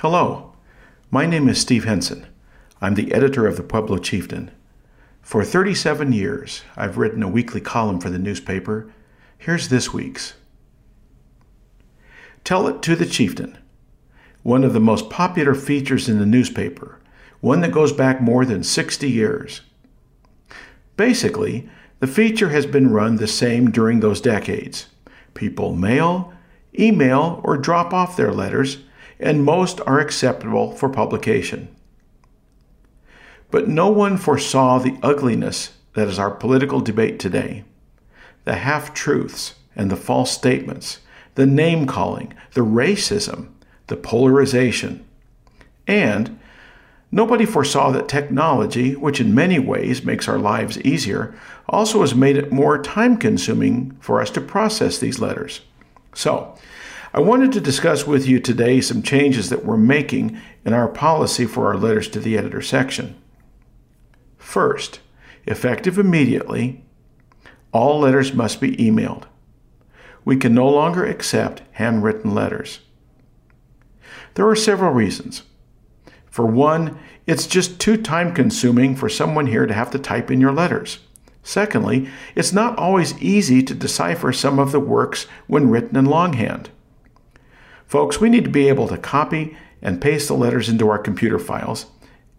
Hello, my name is Steve Henson. I'm the editor of the Pueblo Chieftain. For 37 years, I've written a weekly column for the newspaper. Here's this week's Tell It to the Chieftain, one of the most popular features in the newspaper, one that goes back more than 60 years. Basically, the feature has been run the same during those decades. People mail, email, or drop off their letters, and most are acceptable for publication. But no one foresaw the ugliness that is our political debate today the half truths and the false statements, the name calling, the racism, the polarization. And nobody foresaw that technology, which in many ways makes our lives easier, also has made it more time consuming for us to process these letters. So, I wanted to discuss with you today some changes that we're making in our policy for our letters to the editor section. First, effective immediately, all letters must be emailed. We can no longer accept handwritten letters. There are several reasons. For one, it's just too time consuming for someone here to have to type in your letters. Secondly, it's not always easy to decipher some of the works when written in longhand. Folks, we need to be able to copy and paste the letters into our computer files,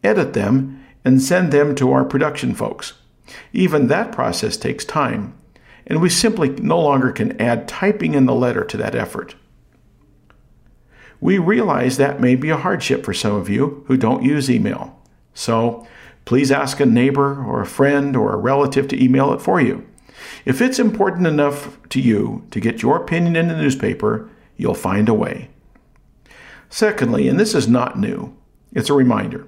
edit them, and send them to our production folks. Even that process takes time, and we simply no longer can add typing in the letter to that effort. We realize that may be a hardship for some of you who don't use email. So please ask a neighbor or a friend or a relative to email it for you. If it's important enough to you to get your opinion in the newspaper, you'll find a way. Secondly, and this is not new, it's a reminder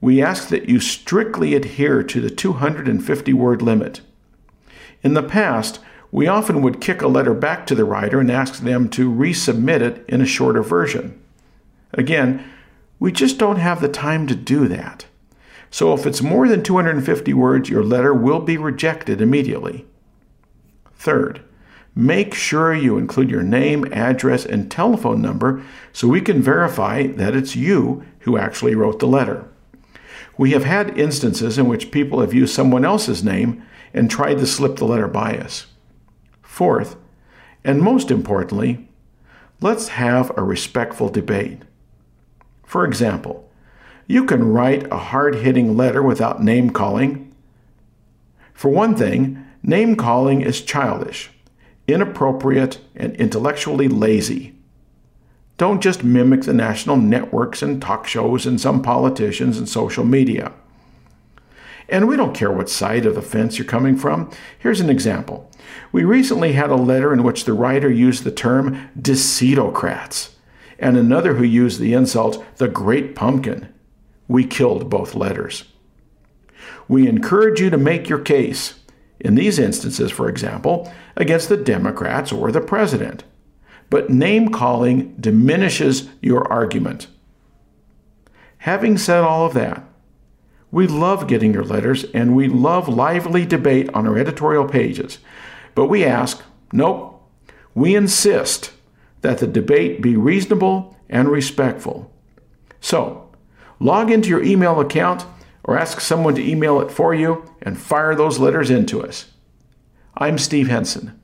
we ask that you strictly adhere to the 250 word limit. In the past, we often would kick a letter back to the writer and ask them to resubmit it in a shorter version. Again, we just don't have the time to do that. So if it's more than 250 words, your letter will be rejected immediately. Third, make sure you include your name, address, and telephone number so we can verify that it's you who actually wrote the letter. We have had instances in which people have used someone else's name and tried to slip the letter by us. Fourth, and most importantly, let's have a respectful debate. For example, you can write a hard hitting letter without name calling. For one thing, name calling is childish, inappropriate, and intellectually lazy. Don't just mimic the national networks and talk shows and some politicians and social media. And we don't care what side of the fence you're coming from. Here's an example. We recently had a letter in which the writer used the term decidocrats and another who used the insult the great pumpkin. We killed both letters. We encourage you to make your case, in these instances, for example, against the Democrats or the president but name calling diminishes your argument. Having said all of that, we love getting your letters and we love lively debate on our editorial pages, but we ask nope, we insist that the debate be reasonable and respectful. So, log into your email account or ask someone to email it for you and fire those letters into us. I'm Steve Henson.